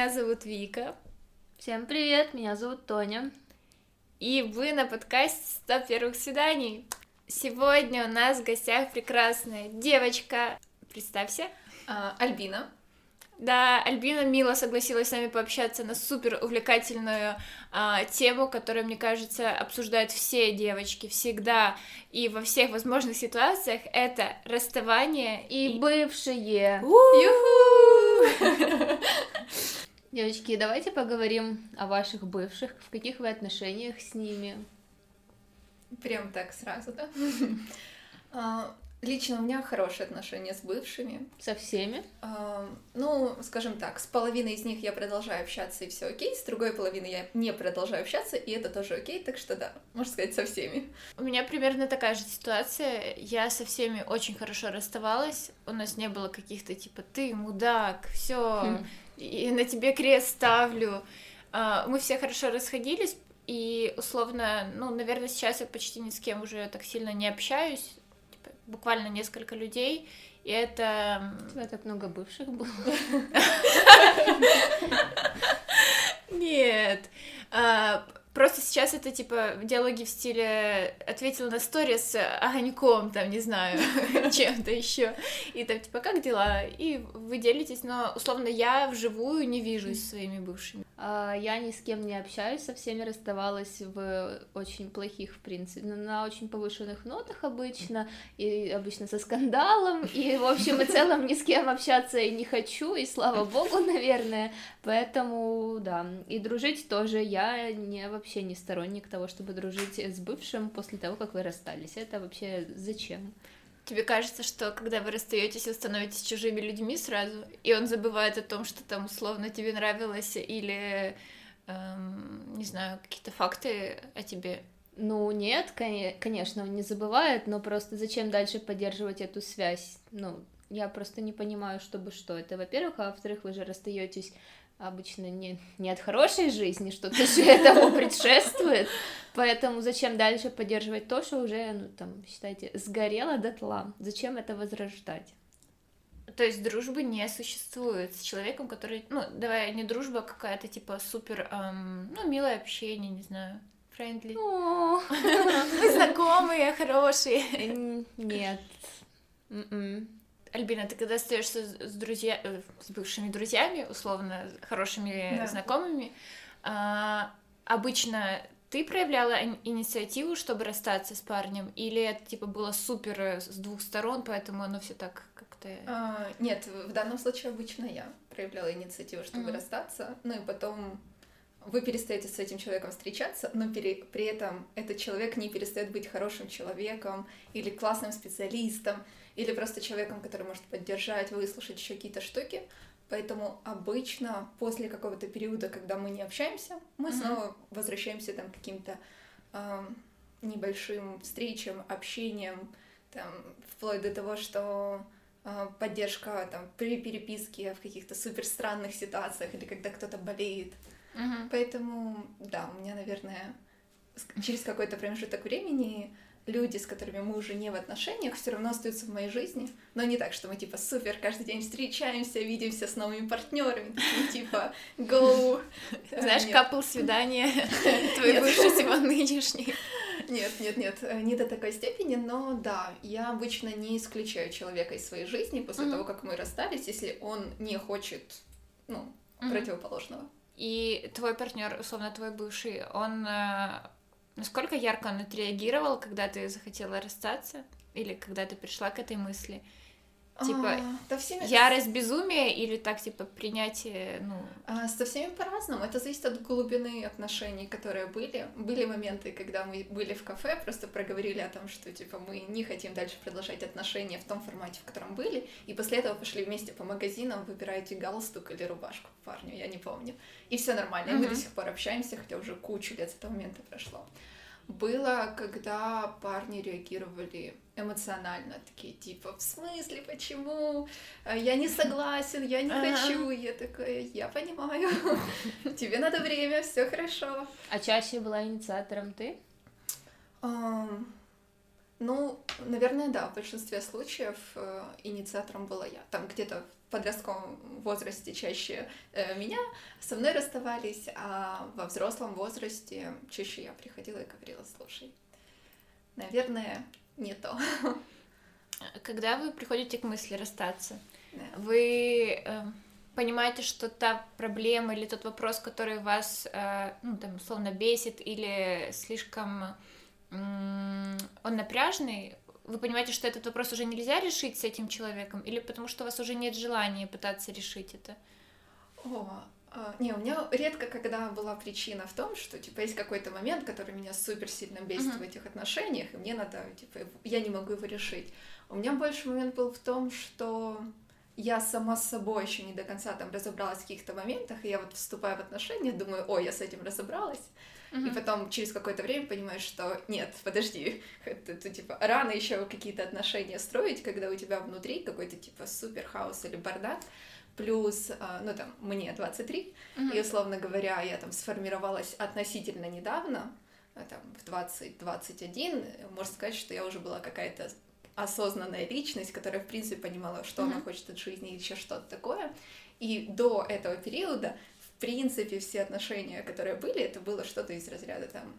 меня зовут Вика. Всем привет, меня зовут Тоня. И вы на подкасте «100 первых свиданий». Сегодня у нас в гостях прекрасная девочка. Представься. А, Альбина. Да, Альбина мило согласилась с нами пообщаться на супер увлекательную а, тему, которую, мне кажется, обсуждают все девочки всегда и во всех возможных ситуациях. Это расставание и, и... бывшие. Девочки, давайте поговорим о ваших бывших. В каких вы отношениях с ними? Прям так сразу, да? А, Лично у меня хорошие отношения с бывшими. Со всеми? Uh, ну, скажем так, с половиной из них я продолжаю общаться, и все окей, с другой половиной я не продолжаю общаться, и это тоже окей, так что да, можно сказать, со всеми. У меня примерно такая же ситуация. Я со всеми очень хорошо расставалась. У нас не было каких-то типа ты мудак, все, хм. И на тебе крест ставлю. Uh, мы все хорошо расходились, и условно, ну, наверное, сейчас я почти ни с кем уже так сильно не общаюсь буквально несколько людей, и это... У тебя так много бывших было? Нет. Просто сейчас это типа диалоги в стиле ответила на стори с огоньком, там, не знаю, чем-то еще. И там, типа, как дела? И вы делитесь, но условно я вживую не вижусь своими бывшими. А, я ни с кем не общаюсь, со всеми расставалась в очень плохих, в принципе, на очень повышенных нотах обычно, и обычно со скандалом, и, в общем и целом, ни с кем общаться я не хочу, и слава богу, наверное, поэтому, да, и дружить тоже я не вообще не сторонник того, чтобы дружить с бывшим после того, как вы расстались, это вообще зачем? Тебе кажется, что когда вы расстаетесь, вы становитесь чужими людьми сразу, и он забывает о том, что там условно тебе нравилось, или, эм, не знаю, какие-то факты о тебе? Ну, нет, конечно, он не забывает, но просто зачем дальше поддерживать эту связь? Ну, я просто не понимаю, чтобы что это, во-первых, а во-вторых, вы же расстаетесь обычно не, не от хорошей жизни, что-то же этому предшествует, поэтому зачем дальше поддерживать то, что уже, ну, там, считайте, сгорело дотла, зачем это возрождать? То есть дружбы не существует с человеком, который, ну, давай, не дружба, а какая-то, типа, супер, эм, ну, милое общение, не знаю, френдли. Мы знакомые, хорошие. Нет. Альбина, ты когда остаешься с друзья, э, с бывшими друзьями, условно хорошими да. знакомыми, а, обычно ты проявляла инициативу, чтобы расстаться с парнем, или это типа было супер э, с двух сторон, поэтому оно все так как-то. А, нет, в данном случае обычно я проявляла инициативу, чтобы mm-hmm. расстаться, ну и потом вы перестаете с этим человеком встречаться, но при, при этом этот человек не перестает быть хорошим человеком или классным специалистом или просто человеком, который может поддержать, выслушать еще какие-то штуки. Поэтому обычно после какого-то периода, когда мы не общаемся, мы mm-hmm. снова возвращаемся там к каким-то э, небольшим встречам, общением, там, вплоть до того, что э, поддержка там при переписке в каких-то супер странных ситуациях или когда кто-то болеет. Mm-hmm. Поэтому, да, у меня, наверное, через какой-то промежуток времени люди, с которыми мы уже не в отношениях, все равно остаются в моей жизни. Но не так, что мы типа супер, каждый день встречаемся, видимся с новыми партнерами, типа go. Знаешь, капл свидание твой бывший типа нынешний. Нет, нет, нет, э, не до такой степени, но да, я обычно не исключаю человека из своей жизни после mm-hmm. того, как мы расстались, если он не хочет, ну, mm-hmm. противоположного. И твой партнер, условно, твой бывший, он э, Насколько ярко он отреагировал, когда ты захотела расстаться? Или когда ты пришла к этой мысли? Типа, а, да всеми... ярость, безумие или так, типа, принятие, ну... А, со всеми по-разному. Это зависит от глубины отношений, которые были. Были моменты, когда мы были в кафе, просто проговорили о том, что, типа, мы не хотим дальше продолжать отношения в том формате, в котором были, и после этого пошли вместе по магазинам, выбираете галстук или рубашку парню, я не помню. И все нормально. Mm-hmm. Мы до сих пор общаемся, хотя уже кучу лет с этого момента прошло было, когда парни реагировали эмоционально, такие типа, в смысле, почему? А, я не согласен, я не хочу. Я такая, я понимаю, тебе надо время, все хорошо. А чаще была инициатором ты? Ну, наверное, да, в большинстве случаев э, инициатором была я. Там где-то подростковом возрасте чаще э, меня со мной расставались, а во взрослом возрасте чаще я приходила и говорила, слушай, наверное, не то. Когда вы приходите к мысли расстаться, да. вы э, понимаете, что та проблема или тот вопрос, который вас, э, ну, там, условно, бесит или слишком он напряжный, вы понимаете, что этот вопрос уже нельзя решить с этим человеком, или потому что у вас уже нет желания пытаться решить это? О, а, не, у меня редко когда была причина в том, что типа есть какой-то момент, который меня супер сильно бесит uh-huh. в этих отношениях, и мне надо, типа, я не могу его решить. У меня больше момент был в том, что я сама с собой еще не до конца там разобралась в каких-то моментах, и я вот вступаю в отношения, думаю, ой, я с этим разобралась, uh-huh. и потом через какое-то время понимаешь, что нет, подожди, это, это типа рано еще какие-то отношения строить, когда у тебя внутри какой-то типа супер хаос или бардак, плюс, а, ну там, мне 23, uh-huh. и, условно говоря, я там сформировалась относительно недавно, а, там, в 20-21, можно сказать, что я уже была какая-то осознанная личность, которая, в принципе, понимала, что uh-huh. она хочет от жизни и еще что-то такое. И до этого периода, принципе, все отношения, которые были, это было что-то из разряда там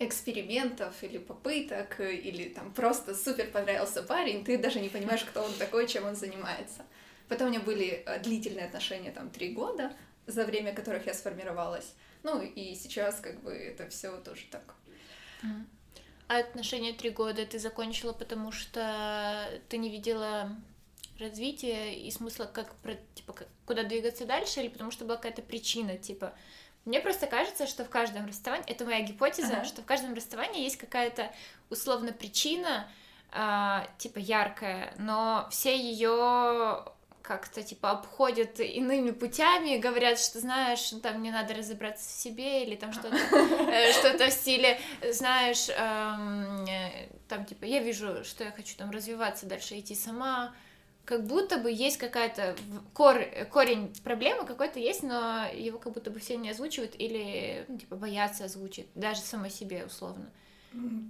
экспериментов или попыток, или там просто супер понравился парень, ты даже не понимаешь, кто он такой, чем он занимается. Потом у меня были э, длительные отношения, там, три года, за время которых я сформировалась. Ну, и сейчас, как бы, это все тоже так. А отношения три года ты закончила, потому что ты не видела развития и смысла, как, типа, куда двигаться дальше, или потому что была какая-то причина, типа, мне просто кажется, что в каждом расставании, это моя гипотеза, ага. что в каждом расставании есть какая-то условно причина, э, типа яркая, но все ее как-то типа обходят иными путями, говорят, что знаешь, ну, там мне надо разобраться в себе или там что-то э, что-то в стиле, знаешь, эм, э, там типа я вижу, что я хочу там развиваться дальше, идти сама, как будто бы есть какая-то кор, корень проблемы какой-то есть, но его как будто бы все не озвучивают или ну, типа боятся озвучить, даже сама себе условно.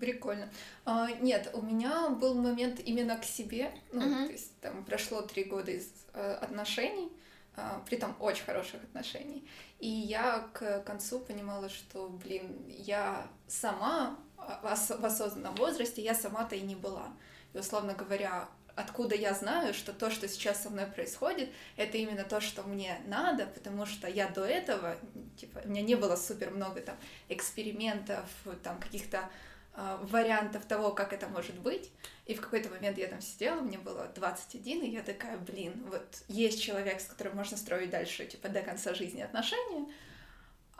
Прикольно. А, нет, у меня был момент именно к себе. Ну, uh-huh. то есть там прошло три года из э, отношений, э, при том очень хороших отношений. И я к концу понимала, что, блин, я сама а, в осознанном возрасте, я сама-то и не была. И, условно говоря, откуда я знаю, что то, что сейчас со мной происходит, это именно то, что мне надо, потому что я до этого, типа, у меня не было супер много там экспериментов, там каких-то э, вариантов того, как это может быть. И в какой-то момент я там сидела, мне было 21, и я такая, блин, вот есть человек, с которым можно строить дальше, типа, до конца жизни отношения,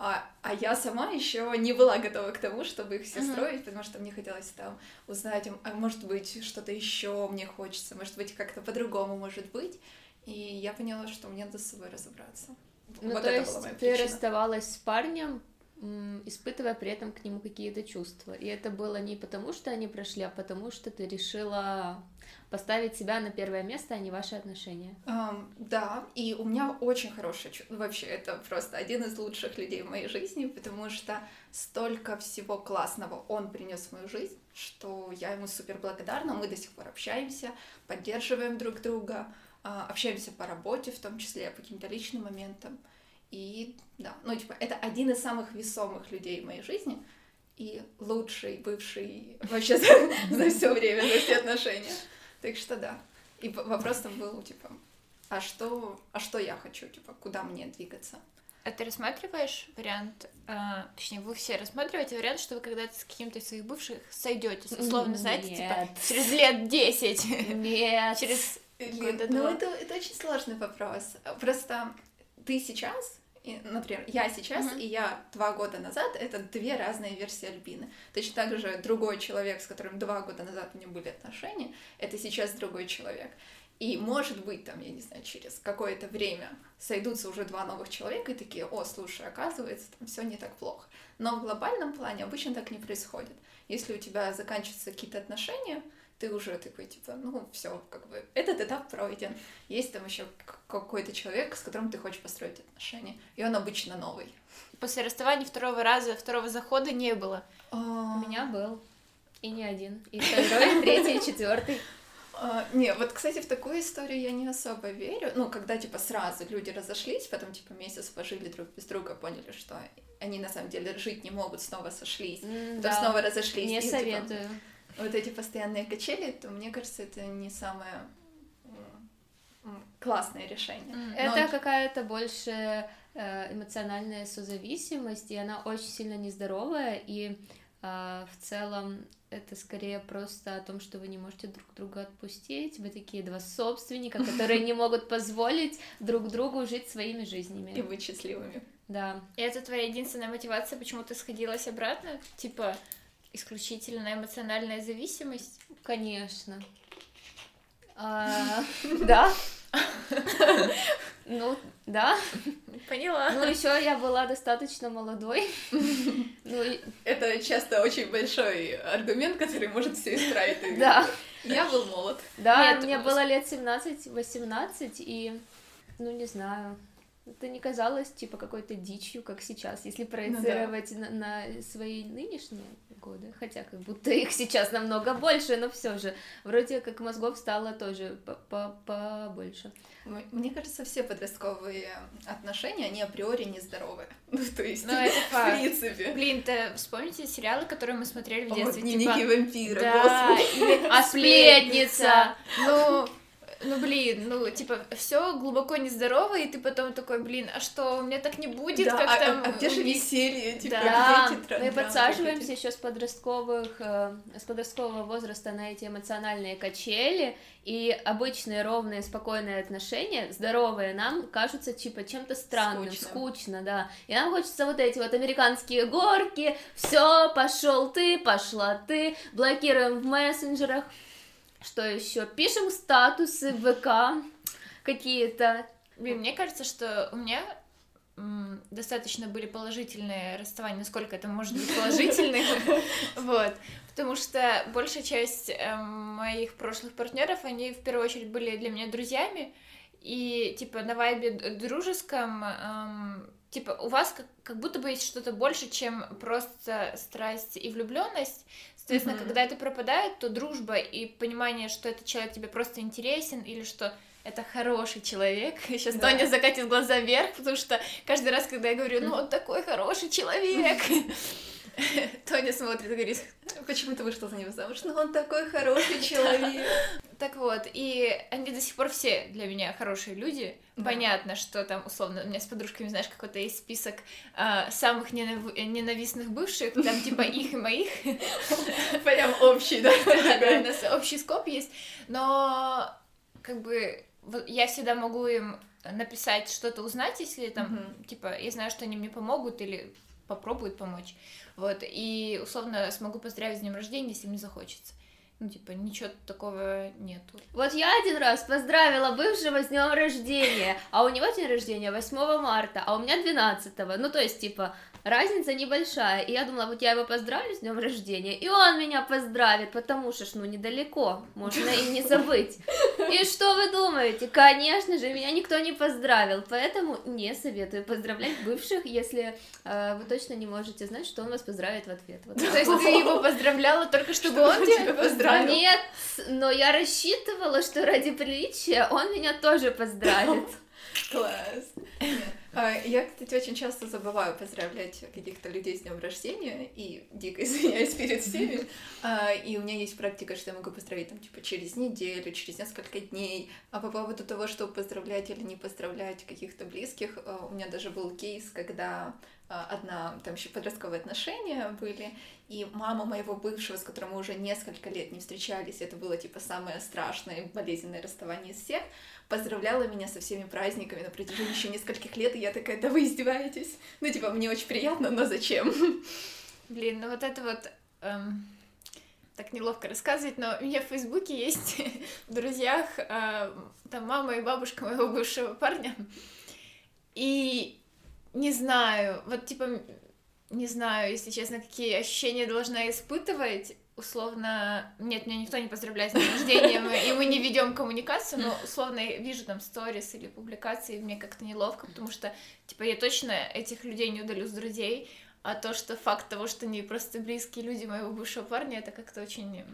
а, а я сама еще не была готова к тому, чтобы их все uh-huh. строить, потому что мне хотелось там узнать, а может быть, что-то еще мне хочется, может быть, как-то по-другому может быть. И я поняла, что мне надо с собой разобраться. Ну, вот то это есть ты расставалась с парнем, испытывая при этом к нему какие-то чувства. И это было не потому, что они прошли, а потому что ты решила поставить себя на первое место, а не ваши отношения. Um, да, и у меня очень хорошее чувство. Вообще, это просто один из лучших людей в моей жизни, потому что столько всего классного он принес в мою жизнь, что я ему супер благодарна. Мы до сих пор общаемся, поддерживаем друг друга, а, общаемся по работе, в том числе по каким-то личным моментам. И да, ну типа это один из самых весомых людей в моей жизни и лучший бывший вообще за, за все время, за все отношения. Так что да. И вопрос там был, типа, а что, а что я хочу, типа, куда мне двигаться? А ты рассматриваешь вариант, а, точнее, вы все рассматриваете вариант, что вы когда-то с каким-то из своих бывших сойдетесь, условно, Нет. знаете, типа, через лет 10. Нет. Через года Ну, это, это очень сложный вопрос. Просто ты сейчас и, например, я сейчас uh-huh. и я два года назад это две разные версии Альбины. Точно так же другой человек, с которым два года назад у меня были отношения, это сейчас другой человек. И может быть, там, я не знаю, через какое-то время сойдутся уже два новых человека и такие, о, слушай, оказывается, там все не так плохо. Но в глобальном плане обычно так не происходит. Если у тебя заканчиваются какие-то отношения, ты уже такой, типа, ну, все, как бы, этот этап пройден. Есть там еще какой-то человек, с которым ты хочешь построить отношения, и он обычно новый. После расставания второго раза, второго захода не было. А. У меня был. И не один. И второй, и третий, и четвертый. А, не, вот, кстати, в такую историю я не особо верю. Ну, когда, типа, сразу люди разошлись, потом, типа, месяц пожили друг без друга, поняли, что они, на самом деле, жить не могут, снова сошлись, mm, потом да. снова разошлись. Не и, типа, советую. Типа, вот эти постоянные качели, то, мне кажется, это не самое классное решение. Mm. Это Но... какая-то больше э, эмоциональная созависимость, и она очень сильно нездоровая, и а, в целом это скорее просто о том, что вы не можете друг друга отпустить. Вы такие два собственника, которые не могут позволить друг другу жить своими жизнями. И быть счастливыми. Да. И это твоя единственная мотивация, почему ты сходилась обратно? Типа, исключительно эмоциональная зависимость? Конечно. А, да. Ну, да. Поняла. Ну, еще я была достаточно молодой. Ну, это часто очень большой аргумент, который может все исправить. Да. Я был молод. Да, мне было лет 17-18, и, ну, не знаю, это не казалось, типа, какой-то дичью, как сейчас, если проецировать ну, да. на, на свои нынешние годы, хотя как будто их сейчас намного больше, но все же, вроде как мозгов стало тоже побольше. Мне кажется, все подростковые отношения, они априори нездоровые. Ну, то есть, ну, это в принципе. Блин, ты вспомните сериалы, которые мы смотрели в детстве? О, дневники типа... вампира, да, господи. Или... А сплетница! Ну, ну блин, ну типа все глубоко нездорово, и ты потом такой, блин, а что, у меня так не будет, да, как а, там. А, где же веселье, типа, да. где Мы подсаживаемся еще с подростковых, э, с подросткового возраста на эти эмоциональные качели, и обычные ровные спокойные отношения, здоровые, нам кажутся типа чем-то странным, скучно. скучно, да. И нам хочется вот эти вот американские горки, все, пошел ты, пошла ты, блокируем в мессенджерах. Что еще? Пишем статусы в ВК какие-то. Блин, мне кажется, что у меня достаточно были положительные расставания, насколько это может быть положительных, вот, потому что большая часть эм, моих прошлых партнеров, они в первую очередь были для меня друзьями, и типа на вайбе дружеском, эм, типа у вас как, как будто бы есть что-то больше, чем просто страсть и влюбленность, Соответственно, mm-hmm. когда это пропадает, то дружба и понимание, что этот человек тебе просто интересен или что это хороший человек. Сейчас да. Тоня закатит глаза вверх, потому что каждый раз, когда я говорю, ну он такой хороший человек, Тоня смотрит и говорит, почему ты вышла за него замуж? Ну он такой хороший человек. Так вот, и они до сих пор все для меня хорошие люди. Да. Понятно, что там, условно, у меня с подружками, знаешь, какой-то есть список э, самых ненав... ненавистных бывших, там типа их и моих. Прям общий, да? Да, у нас общий скоп есть, но как бы я всегда могу им написать что-то узнать, если там, типа, я знаю, что они мне помогут или попробуют помочь, вот, и условно смогу поздравить с днем рождения, если мне захочется. Ну, типа, ничего такого нету. Вот я один раз поздравила бывшего с днем рождения, а у него день рождения 8 марта, а у меня 12 -го. Ну, то есть, типа, разница небольшая. И я думала, вот я его поздравлю с днем рождения, и он меня поздравит, потому что, ну, недалеко, можно и не забыть. И что вы думаете? Конечно же, меня никто не поздравил, поэтому не советую поздравлять бывших, если э, вы точно не можете знать, что он вас поздравит в ответ. Вот. То есть ты его поздравляла только чтобы он тебя поздравил? Нет, но я рассчитывала, что ради приличия он меня тоже поздравит. Класс. А, я, кстати, очень часто забываю поздравлять каких-то людей с днем рождения и дико извиняюсь перед всеми. А, и у меня есть практика, что я могу поздравить там типа через неделю, через несколько дней. А по поводу того, что поздравлять или не поздравлять каких-то близких, а, у меня даже был кейс, когда одна, там еще подростковые отношения были, и мама моего бывшего, с которым мы уже несколько лет не встречались, это было типа самое страшное болезненное расставание из всех, поздравляла меня со всеми праздниками на протяжении еще нескольких лет, и я такая, да вы издеваетесь? Ну, типа, мне очень приятно, но зачем? Блин, ну вот это вот... Эм, так неловко рассказывать, но у меня в Фейсбуке есть в друзьях э, там мама и бабушка моего бывшего парня. И не знаю, вот типа, не знаю, если честно, какие ощущения должна испытывать, условно, нет, меня никто не поздравляет с днем рождения, и мы не ведем коммуникацию, но условно я вижу там сторис или публикации, мне как-то неловко, потому что, типа, я точно этих людей не удалю с друзей, а то, что факт того, что они просто близкие люди моего бывшего парня, это как-то очень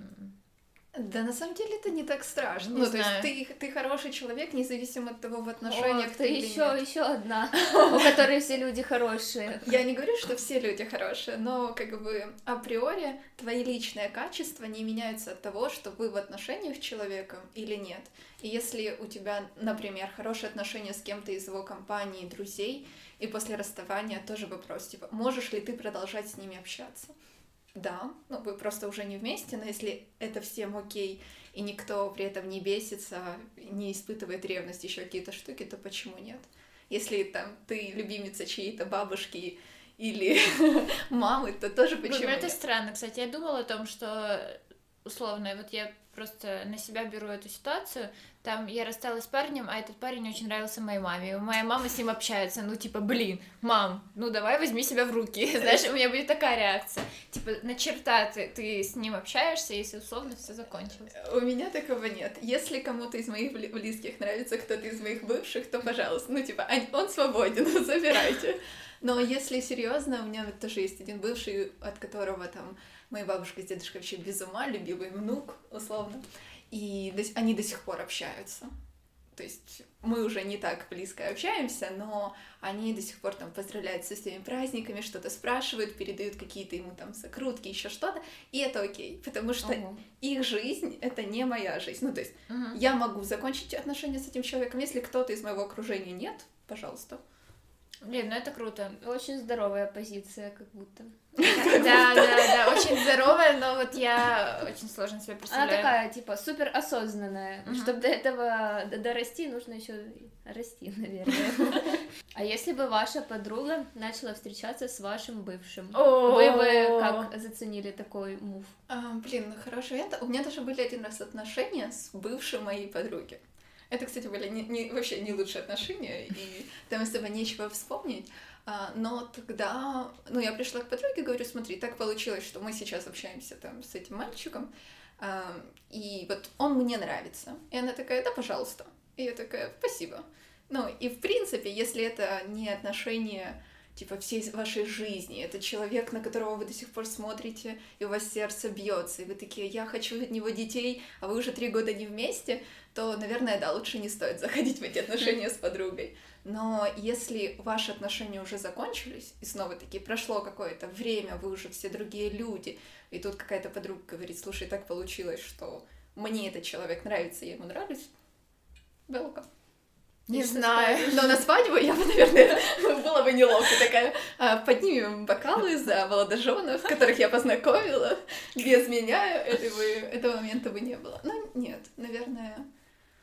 Да, на самом деле это не так страшно. Не ну, знаю. то есть ты, ты хороший человек, независимо от того, в отношениях О, ты ты или еще, нет. еще одна, у которой все люди хорошие. Я не говорю, что все люди хорошие, но как бы априори твои личные качества не меняются от того, что вы в отношениях с человеком или нет. И если у тебя, например, хорошие отношения с кем-то из его компании, друзей, и после расставания тоже вопрос, типа, можешь ли ты продолжать с ними общаться? Да, ну вы просто уже не вместе, но если это всем окей, и никто при этом не бесится, не испытывает ревность, еще какие-то штуки, то почему нет? Если там ты любимица чьей-то бабушки или мамы, то тоже Ну, почему это нет? странно, кстати. Я думала о том, что условно, вот я просто на себя беру эту ситуацию. Там я рассталась с парнем, а этот парень очень нравился моей маме. И моя мама с ним общается. Ну, типа, блин, мам, ну давай возьми себя в руки. Знаешь, у меня будет такая реакция. Типа, на черта ты, ты с ним общаешься, если условно все закончилось. У меня такого нет. Если кому-то из моих бли- близких нравится кто-то из моих бывших, то, пожалуйста, ну, типа, он- он свободен, забирайте. Но если серьезно, у меня вот тоже есть один бывший, от которого там моя бабушка с дедушкой вообще без ума, любимый внук, условно. И они до сих пор общаются. То есть мы уже не так близко общаемся, но они до сих пор там поздравляют со всеми праздниками, что-то спрашивают, передают какие-то ему там закрутки, еще что-то, и это окей, потому что Ого. их жизнь это не моя жизнь. Ну, то есть Мгм. я могу закончить отношения с этим человеком, если кто-то из моего окружения нет, пожалуйста. Блин, ну это круто. Очень здоровая позиция, как будто. Да, да, да, очень здоровая, но вот я очень сложно себе Она представляю. такая, типа, супер осознанная. Чтобы до этого дорасти, нужно еще расти, наверное. А если бы ваша подруга начала встречаться с вашим бывшим, вы бы как заценили такой мув? А, блин, ну хороший вариант. У меня даже были один раз отношения с бывшей моей подруги. Это, кстати, были не, не- вообще не лучшие отношения, и там особо нечего вспомнить. А, но тогда, ну, я пришла к подруге, говорю, смотри, так получилось, что мы сейчас общаемся там с этим мальчиком, а, и вот он мне нравится. И она такая, да, пожалуйста. И я такая, спасибо. Ну, и в принципе, если это не отношения типа всей вашей жизни, это человек, на которого вы до сих пор смотрите, и у вас сердце бьется, и вы такие, я хочу от него детей, а вы уже три года не вместе, то, наверное, да, лучше не стоит заходить в эти отношения с подругой. Но если ваши отношения уже закончились, и снова таки прошло какое-то время, вы уже все другие люди, и тут какая-то подруга говорит, слушай, так получилось, что мне этот человек нравится, я ему нравлюсь, welcome. Не Если знаю. скажешь, Но на свадьбу я бы, наверное, было бы неловко. Такая, «А, поднимем бокалы за молодоженов, которых я познакомила. Без меня этого, этого момента бы не было. Ну, нет, наверное...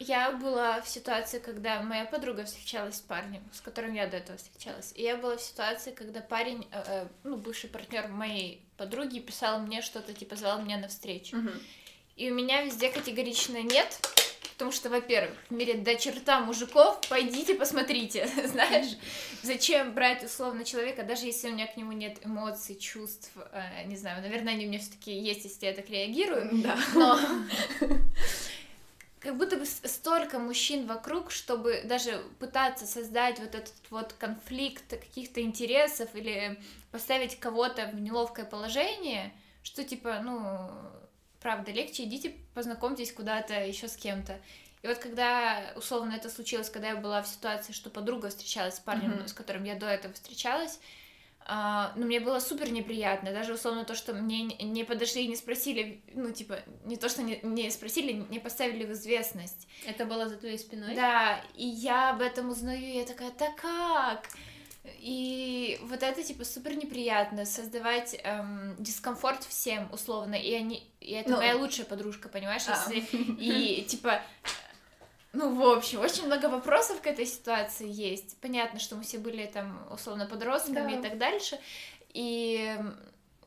Я была в ситуации, когда моя подруга встречалась с парнем, с которым я до этого встречалась. И я была в ситуации, когда парень, э, э, ну, бывший партнер моей подруги, писал мне что-то, типа, звал меня на встречу. И у меня везде категорично нет, потому что, во-первых, в мире до черта мужиков, пойдите посмотрите, знаешь, зачем брать условно человека, даже если у меня к нему нет эмоций, чувств, э, не знаю, наверное, они у меня все-таки есть, если я так реагирую, Да. но как будто бы столько мужчин вокруг, чтобы даже пытаться создать вот этот вот конфликт каких-то интересов или поставить кого-то в неловкое положение, что типа, ну, правда, легче идите познакомьтесь куда-то еще с кем-то. И вот когда, условно, это случилось, когда я была в ситуации, что подруга встречалась с парнем, Мгм. с которым я до этого встречалась, а, ну, мне было супер неприятно, даже условно то, что мне не- подошли и не спросили, ну, типа, не то, что не, не спросили, не поставили в известность. Это было за твоей спиной? Да, и я об этом узнаю, и я такая, да как? И вот это, типа, супер неприятно, создавать эм, дискомфорт всем, условно, и они, и это Ну. моя лучшая подружка, понимаешь, А. если, и, типа, ну, в общем, очень много вопросов к этой ситуации есть. Понятно, что мы все были там, условно, подростками Да. и так дальше, и,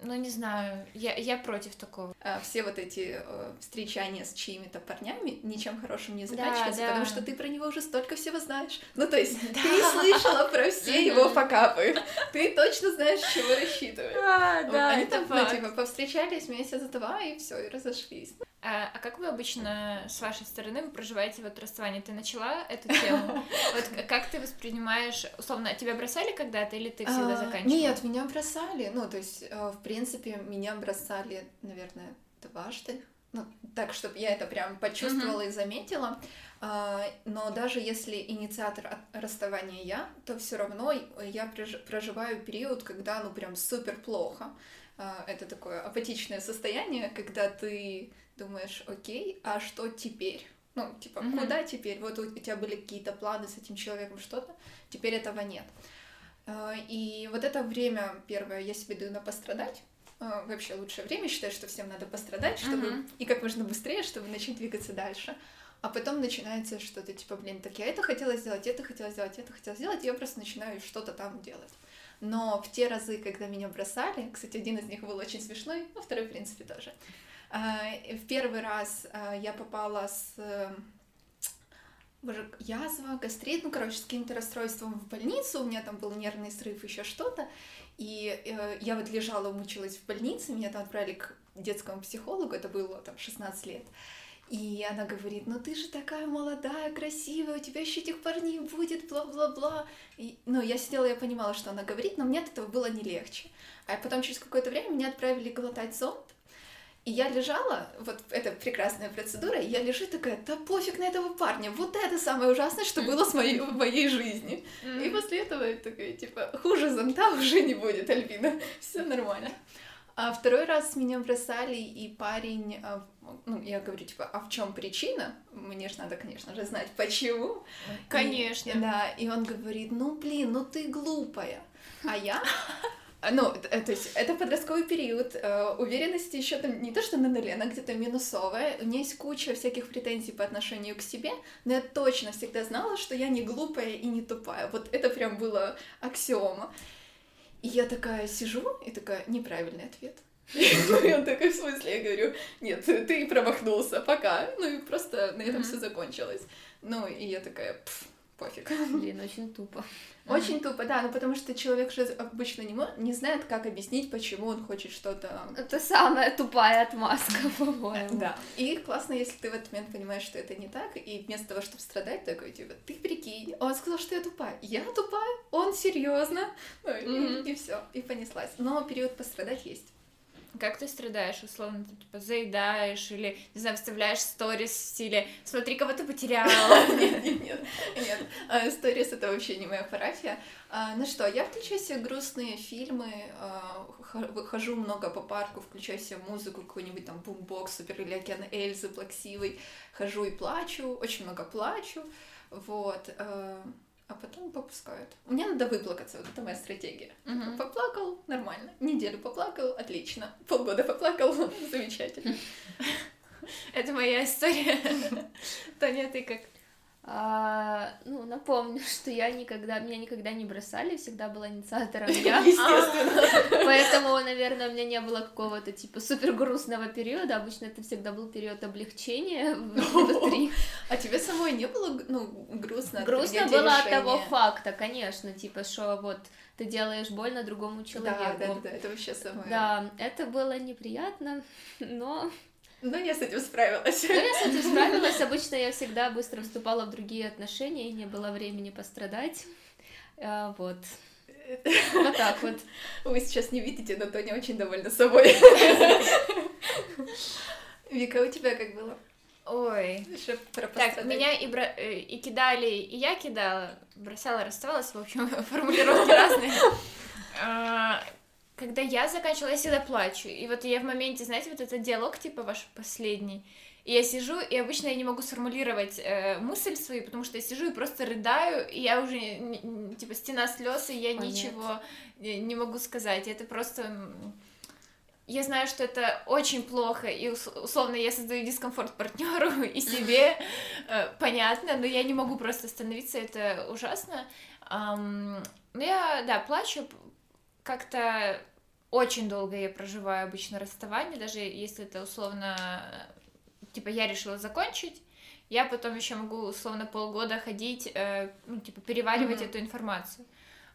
ну, не знаю, я, я против такого. А все вот эти э, встречания с чьими-то парнями ничем хорошим не Да, заканчиваются, да. потому что ты про него уже столько всего знаешь. Ну, то есть, Да. ты слышала про все его факапы. Ты точно знаешь, чего рассчитывать. А, Они там, ну, типа, повстречались месяц-два, и все, и разошлись. А, а как вы обычно с вашей стороны вы проживаете вот расставание? Ты начала эту тему? Вот как ты воспринимаешь, условно, тебя бросали когда-то или ты всегда А, заканчивала? Нет, меня бросали. Ну, то есть, э, в принципе, меня бросали, наверное, дважды. ну, так, чтобы я это прям почувствовала mm-hmm. и заметила. А, но даже если инициатор расставания я, то все равно я проживаю период, когда ну прям супер плохо. А, это такое апатичное состояние, когда ты думаешь, окей, а что теперь? Ну, типа, mm-hmm. куда теперь? Вот у тебя были какие-то планы с этим человеком, что-то, теперь этого нет. А, и вот это время первое я себе даю на пострадать. Вообще лучшее время, считаю, что всем надо пострадать, чтобы mm-hmm. и как можно быстрее, чтобы начать двигаться дальше. А потом начинается что-то типа, блин, так я это хотела сделать, это хотела сделать, это хотела сделать, и я просто начинаю что-то там делать. Но в те разы, когда меня бросали, кстати, один из них был очень смешной, ну, второй, в принципе, тоже. А, в первый раз а, я попала с боже, язва, гастрит, ну, короче, с каким-то расстройством в больницу, у меня там был нервный срыв, еще что-то, и э, я вот лежала, мучилась в больнице, меня там отправили к детскому психологу, это было там 16 лет, и она говорит, ну ты же такая молодая, красивая, у тебя еще этих парней будет, бла-бла-бла. И, ну, я сидела, я понимала, что она говорит, но мне от этого было не легче. А потом через какое-то время меня отправили глотать зонд, и я лежала, вот это прекрасная процедура, и я лежу такая, да пофиг на этого парня, вот это самое ужасное, что было с моей, в моей жизни. И после этого я такая, типа, хуже зонта уже не будет, Альбина, все нормально. А второй раз меня бросали, и парень, а, ну, я говорю, типа, а в чем причина? Мне же надо, конечно же, знать, почему. Конечно. И, да, и он говорит, ну, блин, ну ты глупая. А я ну, э, то есть это подростковый период, э, уверенности еще там не то, что на нуле, она где-то минусовая, у меня есть куча всяких претензий по отношению к себе, но я точно всегда знала, что я не глупая и не тупая, вот это прям было аксиома. И я такая сижу и такая, неправильный ответ. И он такой, в смысле? Я говорю, нет, ты промахнулся, пока. Ну и просто на этом все закончилось. Ну и я такая, пофиг. Блин, очень тупо. Очень тупо, да, ну потому что человек же обычно не, не знает, как объяснить, почему он хочет что-то... Это самая тупая отмазка, по-моему. Да, и классно, если ты в этот момент понимаешь, что это не так, и вместо того, чтобы страдать, такой, типа, ты прикинь, он сказал, что я тупая. Я тупая? Он серьезно? Ну, mm-hmm. и, и все, и понеслась. Но период пострадать есть. Как ты страдаешь, условно, ты типа заедаешь или, не знаю, вставляешь сторис в стиле «Смотри, кого ты потеряла». Нет, нет, нет, нет. А, сторис — это вообще не моя парафия. А, ну что, я включаю себе грустные фильмы, а, хожу много по парку, включаю себе музыку, какой-нибудь там бумбокс, Супер или Океан Эльзы, Плаксивый, хожу и плачу, очень много плачу, вот а потом попускают. Мне надо выплакаться, вот это моя стратегия. Угу. Поплакал, нормально. Неделю поплакал, отлично. Полгода поплакал, замечательно. Это моя история. Таня, ты как? А, ну, напомню, что я никогда, меня никогда не бросали, всегда была инициатором я. Поэтому, наверное, у меня не было какого-то, типа, супер грустного периода, обычно это всегда был период облегчения внутри. А тебе самой не было, ну, грустно Грустно было от того факта, конечно, типа, что вот ты делаешь больно другому человеку. Да, да, да, это вообще самое. Да, это было неприятно, но но я с этим справилась. Но я с этим справилась. Обычно я всегда быстро вступала в другие отношения, и не было времени пострадать. А, вот. Вот так вот. Вы сейчас не видите, но Тоня очень довольна собой. Вика, у тебя как было? Ой. так, меня и, бра... Э, и кидали, и я кидала, бросала, расставалась, в общем, формулировки разные. Когда я заканчивала, я всегда плачу. И вот я в моменте, знаете, вот этот диалог, типа, ваш последний, и я сижу, и обычно я не могу сформулировать э, мысль свою, потому что я сижу и просто рыдаю, и я уже, не, типа, стена слез, и я Понятно. ничего не, не могу сказать. Это просто... Я знаю, что это очень плохо, и условно я создаю дискомфорт партнеру и себе, э, понятно, но я не могу просто остановиться, это ужасно. Um, ну, я, да, плачу, как-то очень долго я проживаю обычно расставание, даже если это условно, типа, я решила закончить, я потом еще могу условно полгода ходить, э, ну, типа, переваривать mm-hmm. эту информацию.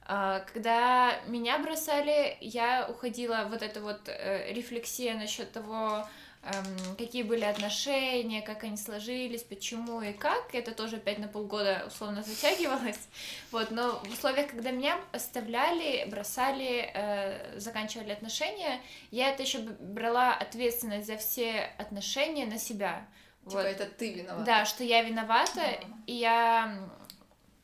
А, когда меня бросали, я уходила вот эта вот э, рефлексия насчет того, какие были отношения, как они сложились, почему и как. Это тоже опять на полгода условно затягивалось. Вот, но в условиях, когда меня оставляли, бросали, э, заканчивали отношения, я это еще брала ответственность за все отношения на себя. Типа вот. это ты виновата. Да, что я виновата, mm. и я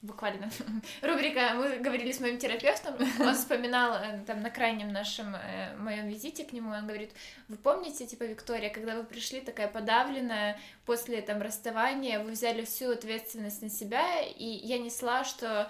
буквально рубрика мы говорили с моим терапевтом он вспоминал э, там на крайнем нашем э, моем визите к нему он говорит вы помните типа Виктория когда вы пришли такая подавленная после там расставания вы взяли всю ответственность на себя и я несла что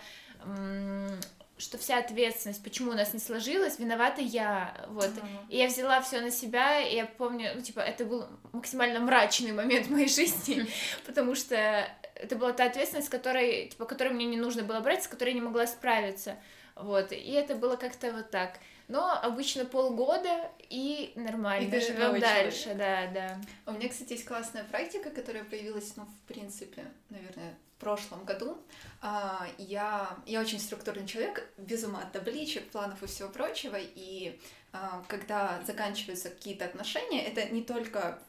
что вся ответственность, почему у нас не сложилось, виновата я, вот. Uh-huh. И я взяла все на себя, и я помню, ну, типа, это был максимально мрачный момент в моей жизни, потому что это была та ответственность, которой, типа, которую мне не нужно было брать, с которой я не могла справиться, вот. И это было как-то вот так. Но обычно полгода и нормально. И живем дальше, да, да. У меня, кстати, есть классная практика, которая появилась, ну, в принципе, наверное, в прошлом году. А, я, я очень структурный человек, без ума от табличек, планов и всего прочего. И а, когда заканчиваются какие-то отношения, это не только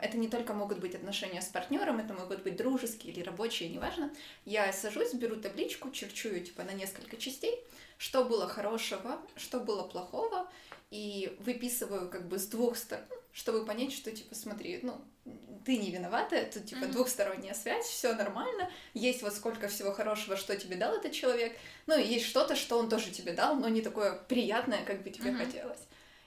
это не только могут быть отношения с партнером, это могут быть дружеские или рабочие, неважно. Я сажусь, беру табличку, черчу ее типа на несколько частей, что было хорошего, что было плохого, и выписываю как бы с двух сторон, чтобы понять, что типа смотри, ну ты не виновата, это типа mm-hmm. двухсторонняя связь, все нормально, есть вот сколько всего хорошего, что тебе дал этот человек, ну и есть что-то, что он тоже тебе дал, но не такое приятное, как бы тебе mm-hmm. хотелось.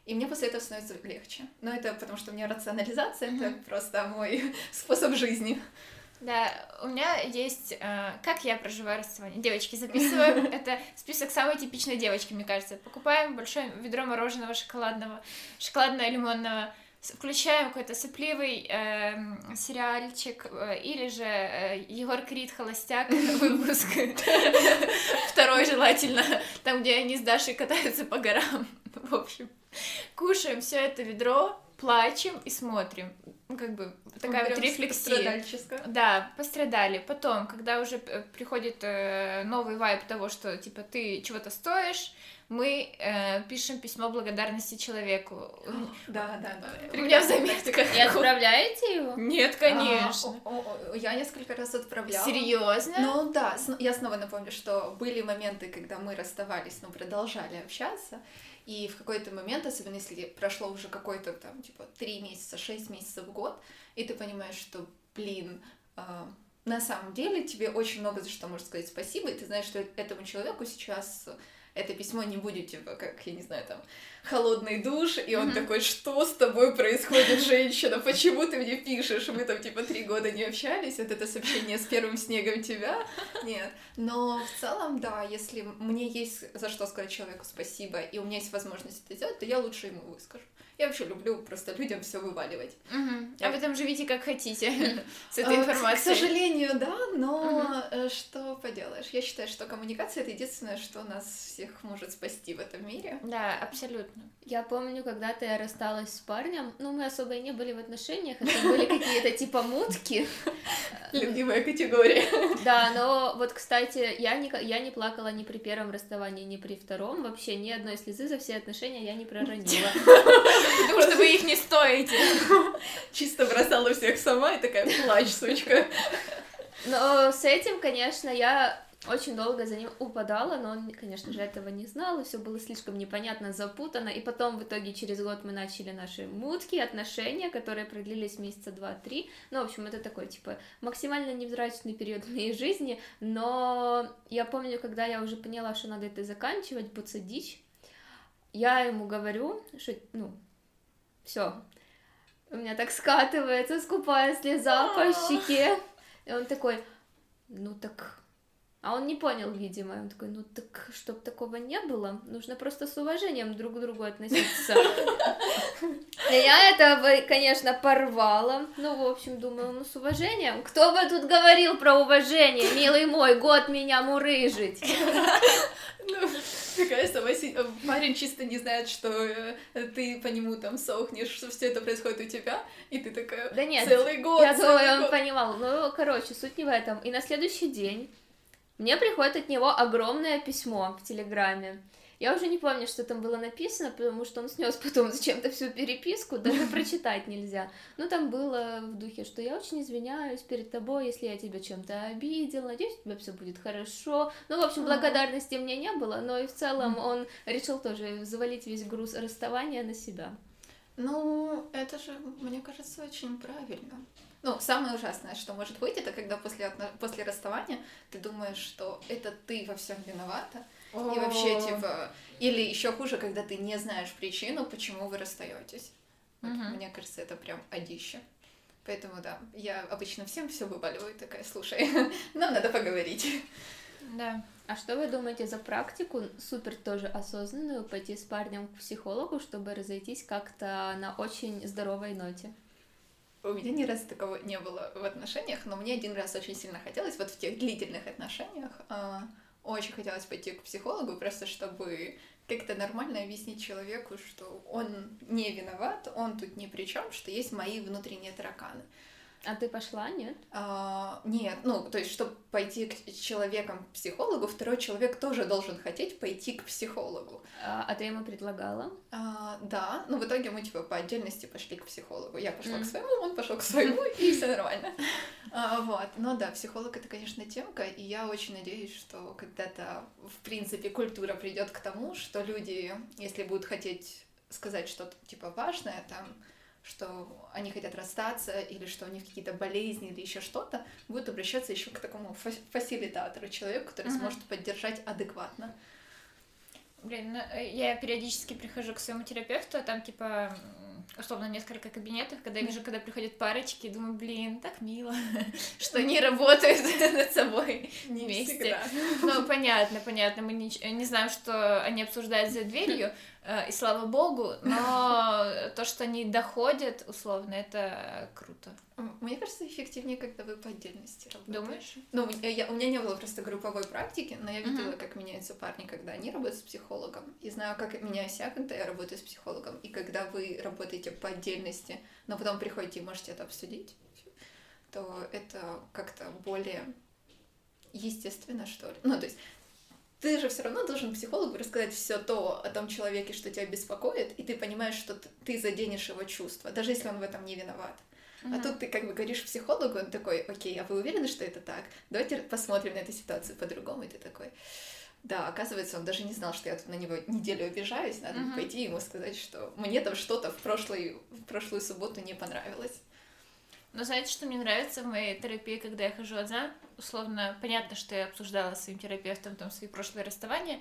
И мне после этого становится легче. Но это потому, что у меня рационализация, mm-hmm. это просто мой способ жизни. Да, у меня есть, э, как я проживаю расставание. Девочки, записываю. Это список самой типичной девочки, мне кажется. Покупаем большое ведро мороженого шоколадного, шоколадно-лимонного, включаем какой-то сопливый э, сериальчик, э, или же э, Егор Крид «Холостяк» выпуск, второй желательно, там, где они с Дашей катаются по горам, в общем. Кушаем все это ведро, плачем и смотрим. Ну, как бы такая вот рефлексия. Да, пострадали. Потом, когда уже э, приходит э, новый вайб того, что типа ты чего-то стоишь, мы э, пишем письмо благодарности человеку. Да, да, да. У меня в заметках. И отправляете его? Нет, конечно. А, я несколько раз отправляла. Серьезно? Ну да, я снова напомню, что были моменты, когда мы расставались, но продолжали общаться. И в какой-то момент, особенно если прошло уже какой-то там, типа, три месяца, шесть месяцев, год, и ты понимаешь, что, блин, э, на самом деле тебе очень много за что можно сказать спасибо, и ты знаешь, что этому человеку сейчас это письмо не будет, типа, как, я не знаю, там, холодный душ, и он mm-hmm. такой, что с тобой происходит, женщина, почему ты мне пишешь, мы там, типа, три года не общались, вот это сообщение с первым снегом тебя, нет. Но в целом, да, если мне есть за что сказать человеку спасибо, и у меня есть возможность это сделать, то я лучше ему выскажу. Я вообще люблю просто людям все вываливать. Угу. А потом живите как хотите с этой информацией. К сожалению, да, но угу. что поделаешь? Я считаю, что коммуникация это единственное, что нас всех может спасти в этом мире. Да, абсолютно. Я помню, когда-то я рассталась с парнем, ну, мы особо и не были в отношениях, это были какие-то типа мутки. Любимая категория. Да, но вот, кстати, я не, я не плакала ни при первом расставании, ни при втором, вообще ни одной слезы за все отношения я не проронила. Потому что вы их не стоите. Чисто бросала всех сама и такая, плачь, сучка. Но с этим, конечно, я очень долго за ним упадала, но он, конечно же, этого не знал, и все было слишком непонятно, запутано. И потом, в итоге, через год мы начали наши мутки, отношения, которые продлились месяца два-три. Ну, в общем, это такой, типа, максимально невзрачный период в моей жизни. Но я помню, когда я уже поняла, что надо это заканчивать, подсадить, я ему говорю, что, ну, все. У меня так скатывается скупая слеза по щеке. И он такой, ну так... А он не понял, видимо. Он такой, ну так, чтобы такого не было, нужно просто с уважением друг к другу относиться. Я это, конечно, порвала. Ну, в общем, думаю, ну, с уважением. Кто бы тут говорил про уважение, милый мой, год меня мурыжить. Ну, э, парень чисто не знает, что э, ты по нему там сохнешь, что все это происходит у тебя, и ты такая да нет, целый год. Я думаю, он понимал. Ну, короче, суть не в этом. И на следующий день мне приходит от него огромное письмо в Телеграме. Я уже не помню, что там было написано, потому что он снес потом зачем-то всю переписку, даже прочитать нельзя. Но там было в духе, что я очень извиняюсь перед тобой, если я тебя чем-то обидел, надеюсь, у тебя все будет хорошо. Ну, в общем, благодарности мне не было, но и в целом он решил тоже завалить весь груз расставания на себя. Ну, это же, мне кажется, очень правильно. Ну, самое ужасное, что может быть, это когда после, после расставания ты думаешь, что это ты во всем виновата. О-о-о. И вообще, типа, или еще хуже, когда ты не знаешь причину, почему вы расстаетесь. Вот, угу. Мне кажется, это прям одище. Поэтому да, я обычно всем все выбаливаю, такая, слушай, нам надо поговорить. Да. А что вы думаете за практику, супер тоже осознанную, пойти с парнем к психологу, чтобы разойтись как-то на очень здоровой ноте? У меня ни разу такого не было в отношениях, но мне один раз очень сильно хотелось, вот в тех длительных отношениях, э, очень хотелось пойти к психологу, просто чтобы как-то нормально объяснить человеку, что он не виноват, он тут ни при чем, что есть мои внутренние тараканы. А ты пошла, нет? А, нет, ну, то есть, чтобы пойти к человеком к психологу, второй человек тоже должен хотеть пойти к психологу. А, а ты ему предлагала? А, да, но в итоге мы, типа, по отдельности пошли к психологу. Я пошла mm. к своему, он пошел к своему, и все нормально. А, вот, но да, психолог это, конечно, темка, и я очень надеюсь, что когда-то, в принципе, культура придет к тому, что люди, если будут хотеть сказать что-то, типа, важное, там, что они хотят расстаться, или что у них какие-то болезни, или еще что-то, будут обращаться еще к такому фасилитатору, человеку, который uh-huh. сможет поддержать адекватно. Блин, ну, э, я периодически прихожу к своему терапевту, а там типа условно несколько кабинетов, когда я вижу, когда приходят парочки, думаю, блин, так мило, что они работают над собой вместе. Ну, понятно, понятно, мы не знаем, что они обсуждают за дверью, и слава богу, но то, что они доходят, условно, это круто. Мне кажется, эффективнее, когда вы по отдельности работаете. Думаешь? Ну, я, у меня не было просто групповой практики, но я видела, uh-huh. как меняются парни, когда они работают с психологом, и знаю, как меняюсь я, когда я работаю с психологом, и когда вы работаете по отдельности, но потом приходите и можете это обсудить, то это как-то более естественно, что ли. Ну, то есть ты же все равно должен психологу рассказать все то о том человеке, что тебя беспокоит, и ты понимаешь, что ты заденешь его чувства, даже если он в этом не виноват. Uh-huh. А тут ты как бы говоришь психологу, он такой, окей, а вы уверены, что это так? Давайте посмотрим на эту ситуацию по-другому. И ты такой, да, оказывается, он даже не знал, что я тут на него неделю обижаюсь, надо uh-huh. пойти ему сказать, что мне там что-то в, прошлый, в прошлую субботу не понравилось. Но знаете, что мне нравится в моей терапии, когда я хожу одна? Условно, понятно, что я обсуждала с своим терапевтом там свои прошлые расставания.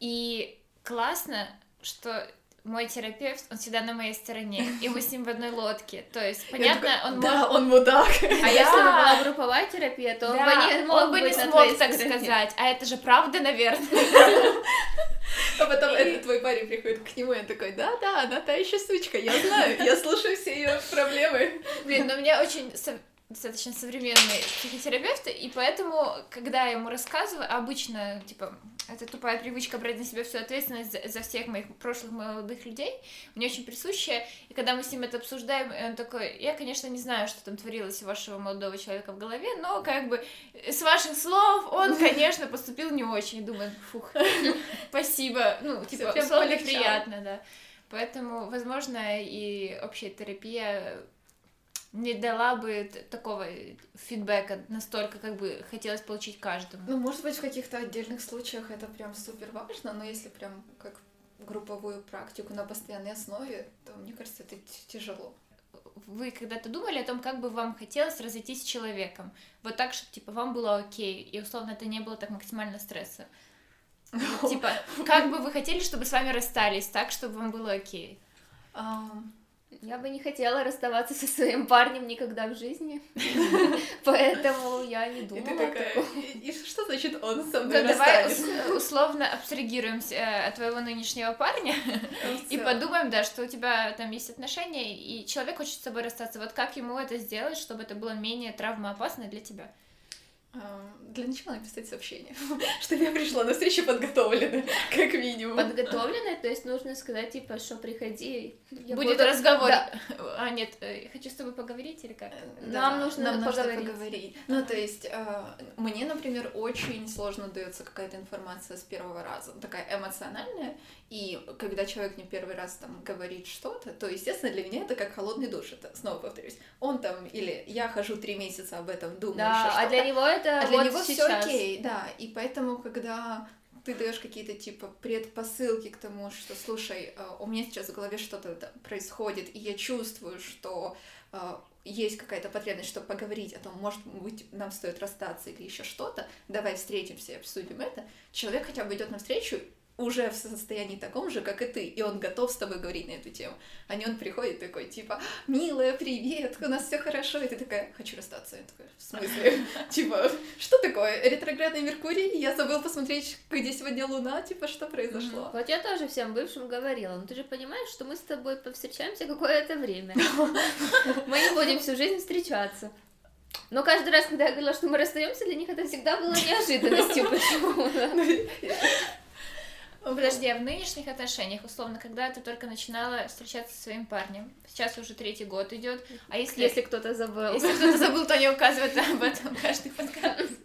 И классно, что мой терапевт, он всегда на моей стороне, и мы с ним в одной лодке. То есть, понятно, такой, он да, может... он мудак. А да. если бы была групповая терапия, то да, он бы не мог он бы не смог так стороне. сказать. А это же правда, наверное. А потом этот твой парень приходит к нему, и он такой, да-да, она та еще сучка, я знаю, я слушаю все ее проблемы. Блин, но мне очень достаточно современный психотерапевт, и поэтому, когда я ему рассказываю, обычно, типа, это тупая привычка брать на себя всю ответственность за, за всех моих прошлых молодых людей, мне очень присущая, и когда мы с ним это обсуждаем, он такой, я, конечно, не знаю, что там творилось у вашего молодого человека в голове, но, как бы, с ваших слов он, конечно, поступил не очень, думаю, фух, спасибо, ну, типа, условно приятно, да. Поэтому, возможно, и общая терапия не дала бы такого фидбэка настолько, как бы хотелось получить каждому. Ну, может быть, в каких-то отдельных случаях это прям супер важно, но если прям как групповую практику на постоянной основе, то мне кажется, это тяжело. Вы когда-то думали о том, как бы вам хотелось разойтись с человеком? Вот так, чтобы типа вам было окей, и условно это не было так максимально стресса. Типа, как бы вы хотели, чтобы с вами расстались так, чтобы вам было окей? Я бы не хотела расставаться со своим парнем никогда в жизни, поэтому я не думала. И ты такая, и, что значит он со мной ну, Давай условно абстрагируемся э, от твоего нынешнего парня и подумаем, да, что у тебя там есть отношения, и человек хочет с тобой расстаться. Вот как ему это сделать, чтобы это было менее травмоопасно для тебя? Для начала написать сообщение, что я пришла на встречу подготовленная, как минимум. Подготовленная, то есть нужно сказать, типа, что приходи. Будет буду... разговор. Да. А, нет, э, хочу с тобой поговорить или как? Нам нужно нам нужно поговорить. поговорить. Ну, то есть, э, мне, например, очень сложно дается какая-то информация с первого раза, такая эмоциональная, и когда человек мне первый раз там говорит что-то, то, естественно, для меня это как холодный душ, это, снова повторюсь, он там, или я хожу три месяца об этом, думаю, Да, а для него это а для вот него все окей, да, и поэтому, когда ты даешь какие-то типа предпосылки к тому, что, слушай, э, у меня сейчас в голове что-то происходит, и я чувствую, что э, есть какая-то потребность, чтобы поговорить о том, может быть, нам стоит расстаться или еще что-то, давай встретимся и обсудим это. Человек хотя бы идет навстречу уже в состоянии таком же, как и ты, и он готов с тобой говорить на эту тему. А не он приходит такой, типа, милая, привет, у нас все хорошо, и ты такая, хочу расстаться. Я такая, в смысле? Типа, что такое? Ретроградный Меркурий? Я забыл посмотреть, где сегодня Луна, типа, что произошло? Вот я тоже всем бывшим говорила, ну ты же понимаешь, что мы с тобой повстречаемся какое-то время. Мы не будем всю жизнь встречаться. Но каждый раз, когда я говорила, что мы расстаемся, для них это всегда было неожиданностью почему-то. Подожди, а в нынешних отношениях, условно, когда ты только начинала встречаться со своим парнем, сейчас уже третий год идет, а если, Если кто-то забыл. если кто-то забыл, то не указывает об этом каждый подкаст.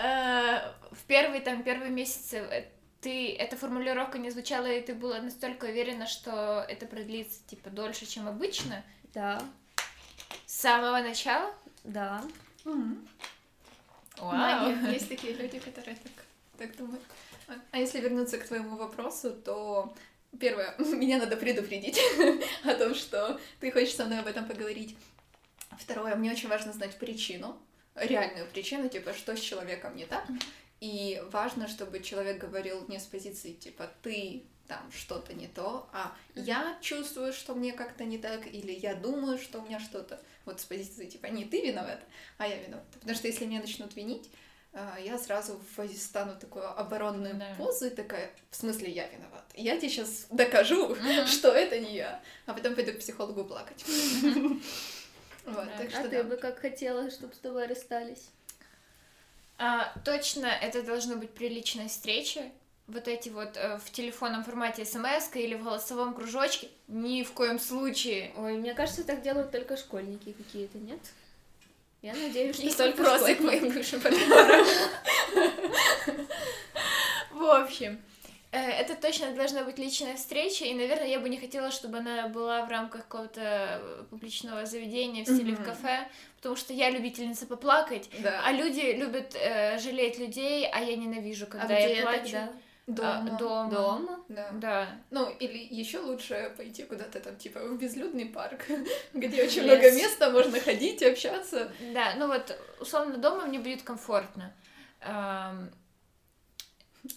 Э, В первые там первые месяцы э, ты эта формулировка не звучала, и ты была настолько уверена, что это продлится типа дольше, чем обычно, Да, с самого начала. да. Мгм. Вау. Да, есть такие люди, которые так, так думают. А- если вернуться к твоему вопросу, то первое, меня надо предупредить о том, что ты хочешь со мной об этом поговорить. Второе, мне очень важно знать причину, реальную причину, типа, что с человеком не так. И важно, чтобы человек говорил не с позиции, типа, ты там что-то не то, а я чувствую, что мне как-то не так, или я думаю, что у меня что-то вот с позиции, типа, не ты виновата, а я виновата. Потому что если меня начнут винить, я сразу стану в такую оборонную Да. позу и такая, в смысле я виновата. Я тебе сейчас докажу, Мгм. что это не я, а потом пойду к психологу плакать. Вот, Да. так А ты бы как хотела, чтобы с тобой расстались? А, точно, это должно быть при личной встрече. Вот эти вот э, в телефонном формате смс или в голосовом кружочке ни в коем случае. Ой, мне кажется, так делают только школьники какие-то, нет? Я надеюсь, что Есть только вопросы к моим бывшим партнерам. В общем, э, это точно должна быть личная встреча, и, наверное, я бы не хотела, чтобы она была в рамках какого-то э, публичного заведения в стиле в кафе, потому что я любительница поплакать, Да. а люди любят э, жалеть людей, а я ненавижу, А когда где я плачу. тогда? А, Дома. дома. Дома? Да. Да. Ну, или еще лучше пойти куда-то там, типа, в безлюдный парк, где очень Лес. много места, можно ходить, общаться. Да, ну вот, условно, дома мне будет комфортно.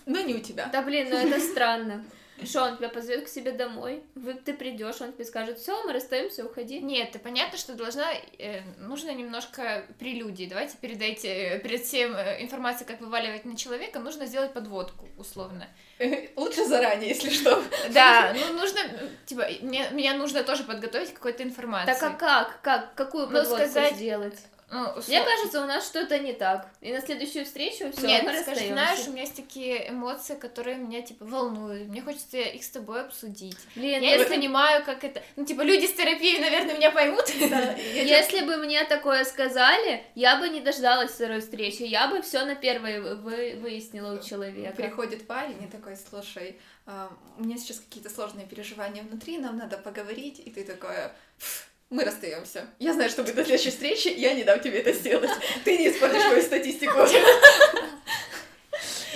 Но не у тебя. Да блин, ну это странно. Что, он тебя позовет к себе домой? Вы, ты придешь, он тебе скажет, все, мы расстаемся, уходи. Нет, и понятно, что должна, э, нужно немножко прелюдии. Давайте передайте э, перед всем э, информацией, как вываливать на человека, нужно сделать подводку, условно. Лучше заранее, если что. Да, ну нужно, типа, мне, меня нужно тоже подготовить к какой-то информации. Так а как? Как? Какую Ну, подводку сказать- сделать? Ну, Мне кажется, у нас что-то не так. И на следующую встречу все, Нет, мы скажи, расстаемся. знаешь, у меня есть такие эмоции, которые меня, типа, волнуют. Мне хочется их с тобой обсудить. Блин, Я не понимаю, как это... Ну, типа, люди с терапией, наверное, меня поймут. если бы мне такое сказали, я бы не дождалась второй встречи. Я бы все на первой вы- выяснила у человека. Приходит парень и такой, слушай, а, у меня сейчас какие-то сложные переживания внутри, нам надо поговорить, и ты такая, «Пф, мы расстаемся. Я знаю, что будет до следующей встречи, я не дам тебе это сделать. Ты не испортишь мою статистику.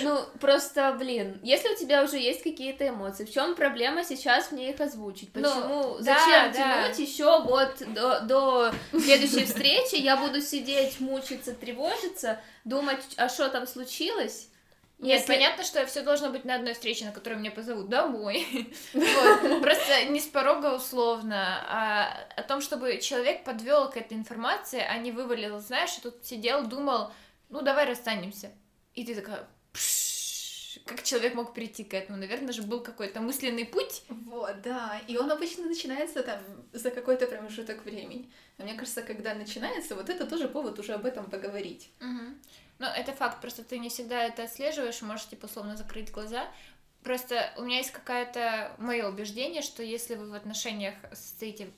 Ну, просто, блин, если у тебя уже есть какие-то эмоции, в чем проблема сейчас мне их озвучить? Ну, Почему? да, Зачем да. тянуть еще вот до, до следующей встречи? Я буду сидеть, мучиться, тревожиться, думать, а что там случилось? Нет, Если- понятно, что все должно быть на одной встрече, на которой меня позовут домой. Просто не с порога условно, а о том, чтобы человек подвел к этой информации, а не вывалил, знаешь, и тут сидел, думал, ну давай расстанемся. И ты такая, «Пш». Как человек мог прийти к этому? Наверное же был какой-то мысленный путь. Вот, да. И он обычно начинается там за какой-то промежуток времени. Но мне кажется, когда начинается, вот это тоже повод уже об этом поговорить. Ну, это факт, просто ты не всегда это отслеживаешь, можешь, типа, условно закрыть глаза. Просто у меня есть какая-то мое убеждение, что если вы в отношениях состоите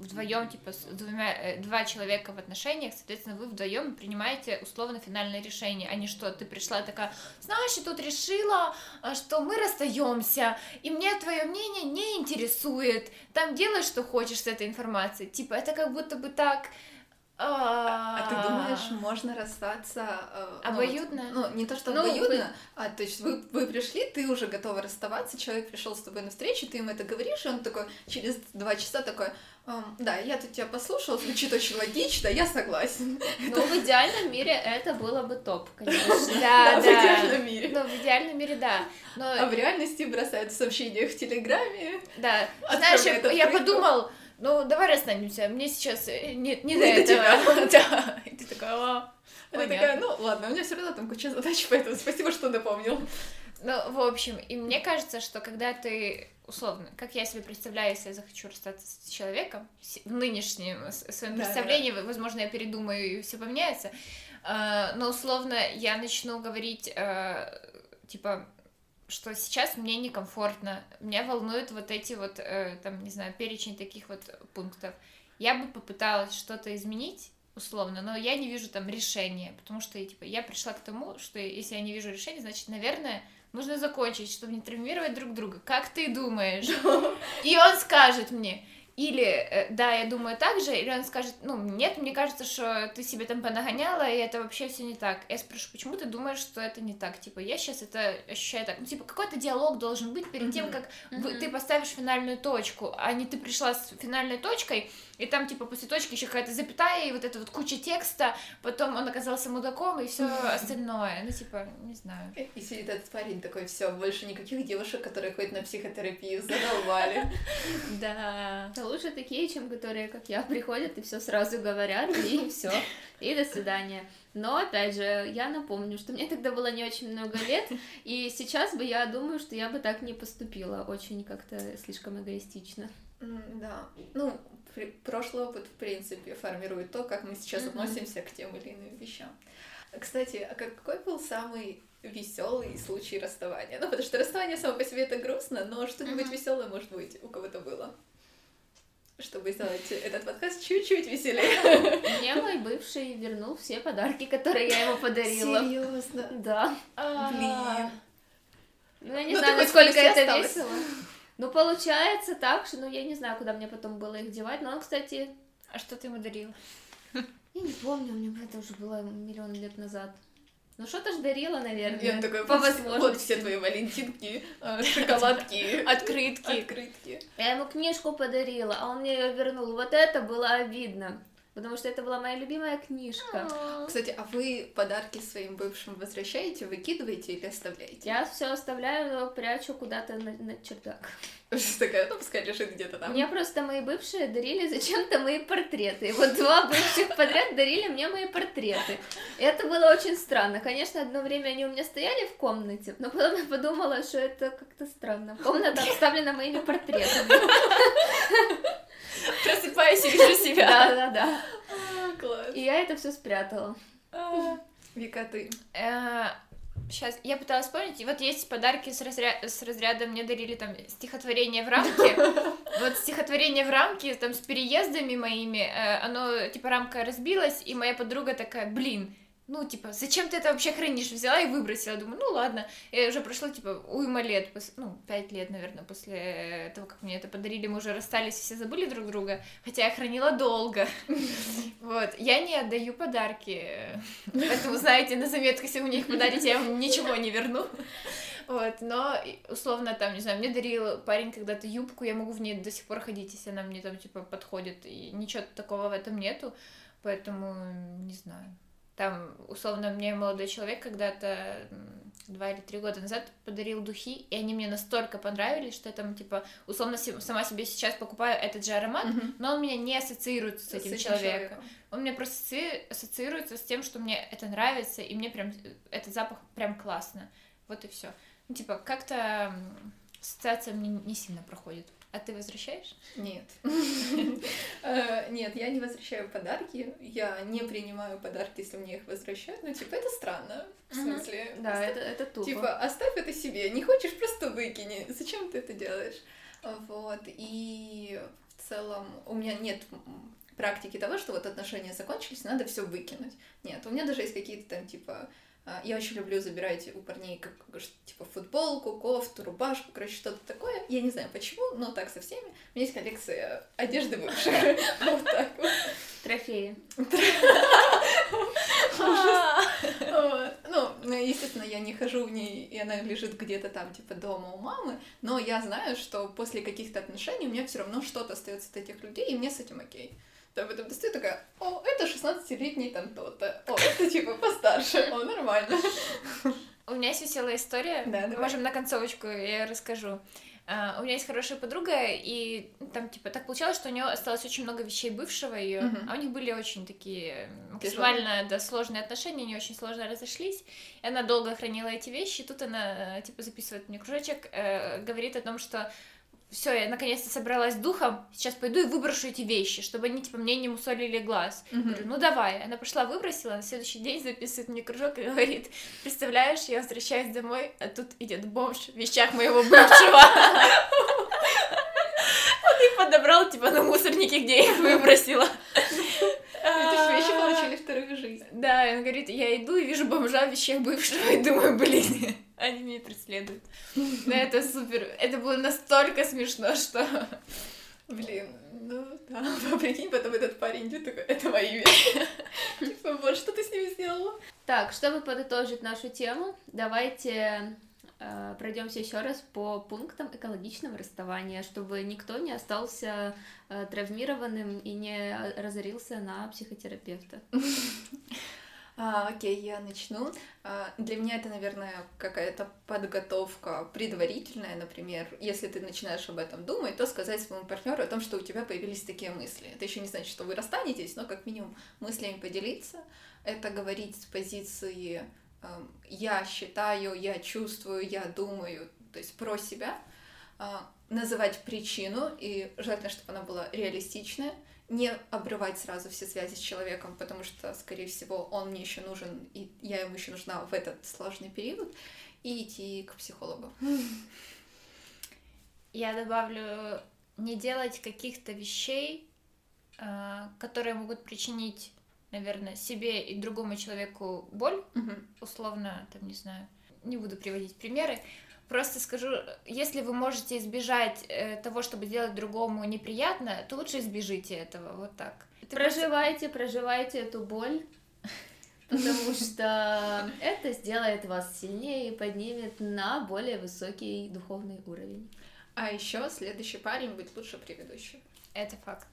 вдвоем, типа, с двумя, э, два человека в отношениях, соответственно, вы вдвоем принимаете условно финальное решение, а не что ты пришла такая, знаешь, я тут решила, а, что мы расстаемся, и мне твое мнение не интересует, там делай, что хочешь с этой информацией. Типа, это как будто бы так а, а ты думаешь, можно расстаться э, ну, обоюдно? Ну, ну, не то, что ну, обоюдно, вы... а то есть вы, вы пришли, ты уже готова расставаться, человек пришел с тобой на встречу, ты ему это говоришь, и он такой через два часа такой, Um, да, я тут тебя послушал, звучит очень логично, я согласен. Ну, в идеальном мире это было бы топ, конечно. Да, да. В идеальном мире. Ну, в идеальном мире, да. А в реальности бросают сообщения в Телеграме. Да. Знаешь, я подумал, ну, давай расстанемся, мне сейчас э, не, не до этого. Да. И ты такая, Она такая, ну, ладно, у меня все равно там куча задач, поэтому спасибо, что напомнил. Ну, в общем, и мне кажется, что когда ты условно, как я себе представляю, если я захочу расстаться с человеком, в нынешнем своем да, представлении, да. возможно, я передумаю и все поменяется, а, но условно я начну говорить, а, типа, что сейчас мне некомфортно, меня волнуют вот эти вот, э, там, не знаю, перечень таких вот пунктов. Я бы попыталась что-то изменить, условно, но я не вижу там решения, потому что, типа, я пришла к тому, что если я не вижу решения, значит, наверное, нужно закончить, чтобы не травмировать друг друга. Как ты думаешь? И он скажет мне, или, э, да, я думаю так же, или он скажет, ну, нет, мне кажется, что ты себе там понагоняла, и это вообще все не так. Я спрошу, почему ты думаешь, что это не так? Типа, я сейчас это ощущаю так. Ну, типа, какой-то диалог должен быть перед тем, как mm-hmm. ты поставишь финальную точку, а не ты пришла с финальной точкой, и там, типа, после точки еще какая-то запятая, и вот эта вот куча текста, потом он оказался мудаком, и все остальное. Ну, типа, не знаю. И сидит этот парень такой, все, больше никаких девушек, которые ходят на психотерапию, задолбали. Да. Лучше такие, чем которые, как я, приходят и все сразу говорят, и все. И до свидания. Но, опять же, я напомню, что мне тогда было не очень много лет, и сейчас бы я думаю, что я бы так не поступила, очень как-то слишком эгоистично. Да, ну, прошлый опыт, в принципе, формирует то, как мы сейчас mm-hmm. относимся к тем или иным вещам. Кстати, а какой был самый веселый случай расставания? Ну, потому что расставание само по себе это грустно, но что-нибудь mm-hmm. веселое, может быть, у кого-то было чтобы сделать этот подкаст чуть-чуть веселее. Мне мой бывший вернул все подарки, которые я ему подарила. Серьезно? Да. А. Блин. Ну, я не знаю, насколько это весело. Ну, получается так, что, ну, я не знаю, куда мне потом было их девать, но он, кстати... А что ты ему дарил? Я не помню, мне это уже было миллион лет назад. Ну, что-то ж дарила, наверное. И он такой, по возможности. Вот все твои валентинки, э, шоколадки, открытки. открытки. Я ему книжку подарила, а он мне ее вернул. Вот это было обидно потому что это была моя любимая книжка. Кстати, а вы подарки своим бывшим возвращаете, выкидываете или оставляете? Я все оставляю, но прячу куда-то на, на чердак. Такая, ну пускай лежит где-то там. Мне просто мои бывшие дарили зачем-то мои портреты. И вот два бывших подряд дарили мне мои портреты. И это было очень странно. Конечно, одно время они у меня стояли в комнате, но потом я подумала, что это как-то странно. Комната обставлена моими портретами. Просыпаюсь и вижу себя. Да, да, да. А, класс. И я это все спрятала. А, Вика, ты? Сейчас, э, я пыталась вспомнить, и вот есть подарки с, разря... с разряда, мне дарили там стихотворение в рамке, вот стихотворение в рамке, там, с переездами моими, э, оно, типа, рамка разбилась, и моя подруга такая, блин, ну, типа, зачем ты это вообще хранишь? Взяла и выбросила. Думаю, ну ладно. И уже прошло, типа, уйма лет, ну, пять лет, наверное, после того, как мне это подарили, мы уже расстались, все забыли друг друга, хотя я хранила долго. Вот. Я не отдаю подарки, поэтому, знаете, на заметку, если вы мне их подарите, я вам ничего не верну. Вот, но, условно, там, не знаю, мне дарил парень когда-то юбку, я могу в ней до сих пор ходить, если она мне там, типа, подходит, и ничего такого в этом нету, поэтому, не знаю. Там, условно, мне молодой человек когда-то два или три года назад подарил духи, и они мне настолько понравились, что я там, типа, условно, сама себе сейчас покупаю этот же аромат, mm-hmm. но он меня не ассоциируется с этим, с этим человеком. человеком. Он мне просто ассоциируется с тем, что мне это нравится, и мне прям этот запах прям классно. Вот и все. Ну, типа, как-то ассоциация мне не сильно проходит. А ты возвращаешь? Нет. Э, нет, я не возвращаю подарки. Я не принимаю подарки, если мне их возвращают. Ну, типа, это странно. В смысле? Да, это, тупо. Типа, оставь это себе. Не хочешь, просто выкини. Зачем ты это делаешь? Вот. И в целом у меня нет практики того, что вот отношения закончились, надо все выкинуть. Нет, у меня даже есть какие-то там, типа, а, я очень люблю забирать у парней как, типа футболку, кофту, рубашку, короче, что-то такое. Я не знаю почему, но так со всеми. У меня есть коллекция одежды бывших. Вот так вот. Трофеи. Ну, естественно, я не хожу в ней, и она лежит где-то там, типа, дома у мамы, но я знаю, что после каких-то отношений у меня все равно что-то остается от этих людей, и мне с этим окей. Там потом достаю такая, о, это 16-летний там то-то, о, это типа постарше, о, нормально. У меня есть веселая история, да, давай. можем на концовочку, я расскажу. Uh, у меня есть хорошая подруга, и там, типа, так получалось, что у нее осталось очень много вещей бывшего ее, uh-huh. а у них были очень такие максимально да, сложные отношения, они очень сложно разошлись, и она долго хранила эти вещи, и тут она, типа, записывает мне кружочек, э, говорит о том, что все, я наконец-то собралась духом, сейчас пойду и выброшу эти вещи, чтобы они, типа, мне не мусолили глаз. Mm-hmm. Говорю, ну давай. Она пошла, выбросила, на следующий день записывает мне кружок и говорит, представляешь, я возвращаюсь домой, а тут идет бомж в вещах моего бывшего. Он их подобрал, типа, на мусорнике, где я их выбросила. Эти же вещи вторую жизнь. Да, он говорит, я иду и вижу бомжа в вещах бывшего, и думаю, блин, они меня преследуют. Но это супер. Это было настолько смешно, что... Блин, ну да, а прикинь, потом этот парень идет такой, это мои вещи. Типа, вот, что ты с ними сделала? Так, чтобы подытожить нашу тему, давайте пройдемся еще раз по пунктам экологичного расставания, чтобы никто не остался э, травмированным и не разорился на психотерапевта. А, окей, я начну. А, для меня это, наверное, какая-то подготовка предварительная, например, если ты начинаешь об этом думать, то сказать своему партнеру о том, что у тебя появились такие мысли. Это еще не значит, что вы расстанетесь, но как минимум мыслями поделиться. Это говорить с позиции э, я считаю, я чувствую, я думаю, то есть про себя, э, называть причину, и желательно, чтобы она была реалистичная не обрывать сразу все связи с человеком, потому что, скорее всего, он мне еще нужен, и я ему еще нужна в этот сложный период, и идти к психологу. Я добавлю не делать каких-то вещей, а, которые могут причинить, наверное, себе и другому человеку боль, угу. условно, там, не знаю, не буду приводить примеры, Просто скажу, если вы можете избежать э, того, чтобы сделать другому неприятно, то лучше избежите этого, вот так. Это проживайте, просто... проживайте эту боль, потому что это сделает вас сильнее и поднимет на более высокий духовный уровень. А еще следующий парень будет лучше предыдущего. Это факт.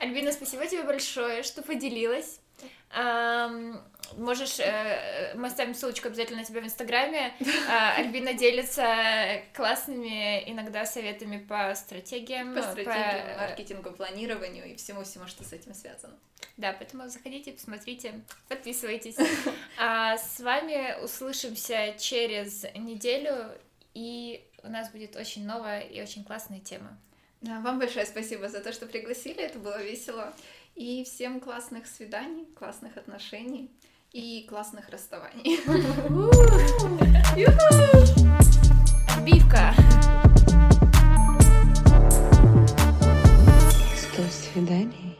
Альбина, спасибо тебе большое, что поделилась. Можешь, э, мы оставим ссылочку обязательно на тебя в Инстаграме. А, Альбина делится классными иногда советами по стратегиям. По стратегиям, по... маркетингу, планированию и всему-всему, что с этим связано. Да, поэтому заходите, посмотрите, подписывайтесь. А с вами услышимся через неделю, и у нас будет очень новая и очень классная тема. Да, вам большое спасибо за то, что пригласили. Это было весело. И всем классных свиданий, классных отношений и классных расставаний. Бивка! Сто свиданий.